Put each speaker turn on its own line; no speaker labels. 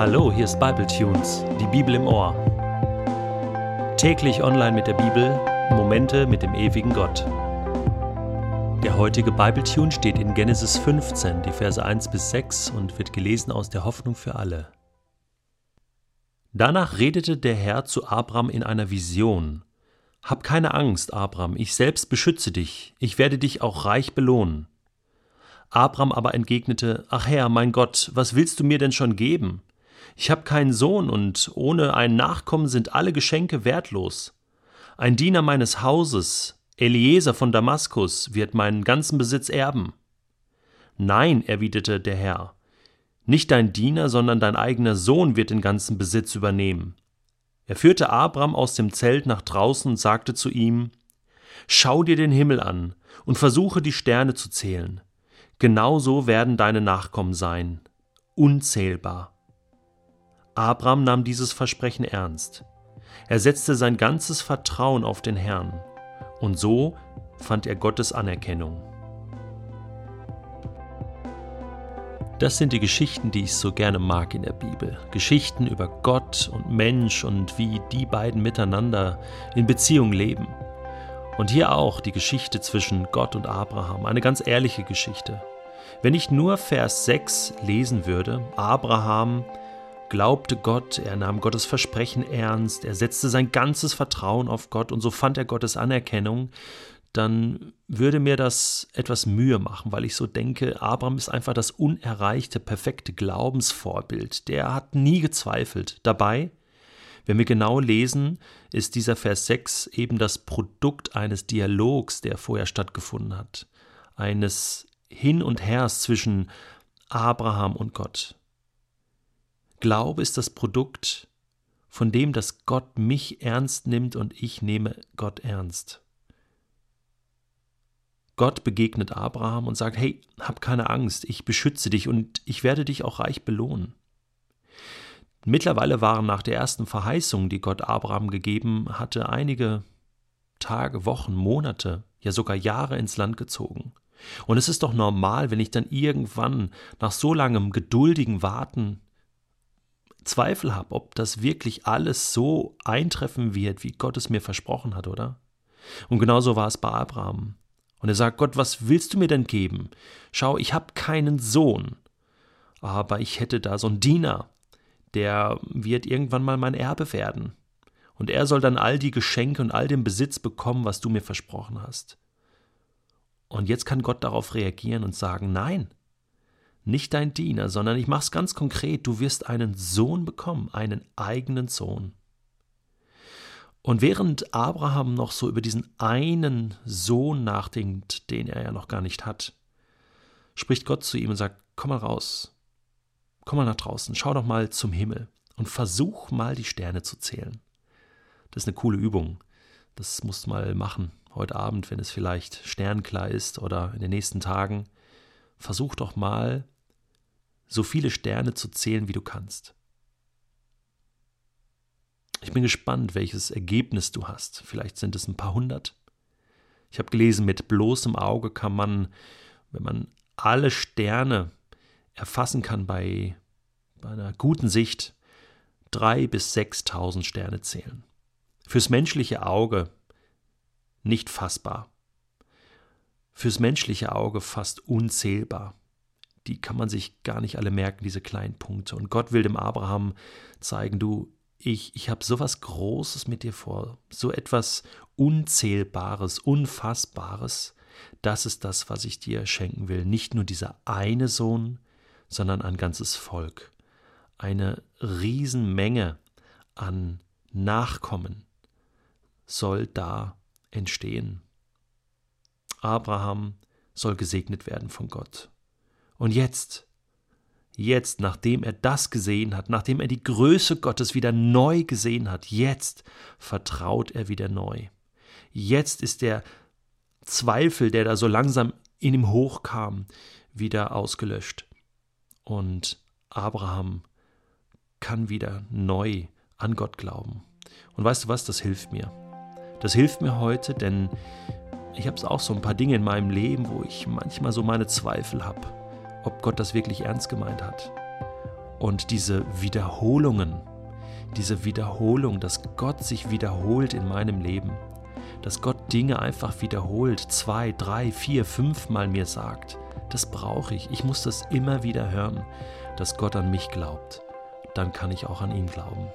Hallo, hier ist Bible Tunes, die Bibel im Ohr. Täglich online mit der Bibel, Momente mit dem ewigen Gott. Der heutige Bible Tune steht in Genesis 15, die Verse 1 bis 6 und wird gelesen aus der Hoffnung für alle. Danach redete der Herr zu Abram in einer Vision. Hab keine Angst, Abram, ich selbst beschütze dich, ich werde dich auch reich belohnen. Abram aber entgegnete, Ach Herr, mein Gott, was willst du mir denn schon geben? Ich habe keinen Sohn, und ohne einen Nachkommen sind alle Geschenke wertlos. Ein Diener meines Hauses, Eliezer von Damaskus, wird meinen ganzen Besitz erben. Nein, erwiderte der Herr, nicht dein Diener, sondern dein eigener Sohn wird den ganzen Besitz übernehmen. Er führte Abram aus dem Zelt nach draußen und sagte zu ihm Schau dir den Himmel an und versuche die Sterne zu zählen. Genauso werden deine Nachkommen sein, unzählbar. Abraham nahm dieses Versprechen ernst. Er setzte sein ganzes Vertrauen auf den Herrn, und so fand er Gottes Anerkennung. Das sind die Geschichten, die ich so gerne mag in der Bibel. Geschichten über Gott und Mensch und wie die beiden miteinander in Beziehung leben. Und hier auch die Geschichte zwischen Gott und Abraham, eine ganz ehrliche Geschichte. Wenn ich nur Vers 6 lesen würde, Abraham glaubte Gott, er nahm Gottes Versprechen ernst, er setzte sein ganzes Vertrauen auf Gott und so fand er Gottes Anerkennung, dann würde mir das etwas Mühe machen, weil ich so denke, Abraham ist einfach das unerreichte, perfekte Glaubensvorbild. Der hat nie gezweifelt. Dabei, wenn wir genau lesen, ist dieser Vers 6 eben das Produkt eines Dialogs, der vorher stattgefunden hat, eines hin und Hers zwischen Abraham und Gott. Glaube ist das Produkt von dem, dass Gott mich ernst nimmt und ich nehme Gott ernst. Gott begegnet Abraham und sagt, hey, hab keine Angst, ich beschütze dich und ich werde dich auch reich belohnen. Mittlerweile waren nach der ersten Verheißung, die Gott Abraham gegeben hatte, einige Tage, Wochen, Monate, ja sogar Jahre ins Land gezogen. Und es ist doch normal, wenn ich dann irgendwann nach so langem geduldigen Warten Zweifel habe, ob das wirklich alles so eintreffen wird, wie Gott es mir versprochen hat, oder? Und genauso war es bei Abraham. Und er sagt, Gott, was willst du mir denn geben? Schau, ich habe keinen Sohn, aber ich hätte da so einen Diener, der wird irgendwann mal mein Erbe werden. Und er soll dann all die Geschenke und all den Besitz bekommen, was du mir versprochen hast. Und jetzt kann Gott darauf reagieren und sagen, nein, nicht dein Diener, sondern ich mache es ganz konkret, du wirst einen Sohn bekommen, einen eigenen Sohn. Und während Abraham noch so über diesen einen Sohn nachdenkt, den er ja noch gar nicht hat, spricht Gott zu ihm und sagt, komm mal raus, komm mal nach draußen, schau doch mal zum Himmel und versuch mal die Sterne zu zählen. Das ist eine coole Übung. Das musst du mal machen heute Abend, wenn es vielleicht sternklar ist oder in den nächsten Tagen, versuch doch mal, so viele Sterne zu zählen, wie du kannst. Ich bin gespannt, welches Ergebnis du hast. Vielleicht sind es ein paar hundert. Ich habe gelesen, mit bloßem Auge kann man, wenn man alle Sterne erfassen kann bei, bei einer guten Sicht, drei bis sechstausend Sterne zählen. Fürs menschliche Auge nicht fassbar. Fürs menschliche Auge fast unzählbar. Die kann man sich gar nicht alle merken, diese kleinen Punkte. Und Gott will dem Abraham zeigen, du, ich, ich habe sowas Großes mit dir vor, so etwas Unzählbares, Unfassbares. Das ist das, was ich dir schenken will. Nicht nur dieser eine Sohn, sondern ein ganzes Volk. Eine Riesenmenge an Nachkommen soll da entstehen. Abraham soll gesegnet werden von Gott. Und jetzt, jetzt, nachdem er das gesehen hat, nachdem er die Größe Gottes wieder neu gesehen hat, jetzt vertraut er wieder neu. Jetzt ist der Zweifel, der da so langsam in ihm hochkam, wieder ausgelöscht. Und Abraham kann wieder neu an Gott glauben. Und weißt du was, das hilft mir. Das hilft mir heute, denn ich habe auch so ein paar Dinge in meinem Leben, wo ich manchmal so meine Zweifel habe, ob Gott das wirklich ernst gemeint hat. Und diese Wiederholungen, diese Wiederholung, dass Gott sich wiederholt in meinem Leben, dass Gott Dinge einfach wiederholt, zwei, drei, vier, fünfmal mir sagt, das brauche ich. Ich muss das immer wieder hören, dass Gott an mich glaubt. Dann kann ich auch an ihn glauben.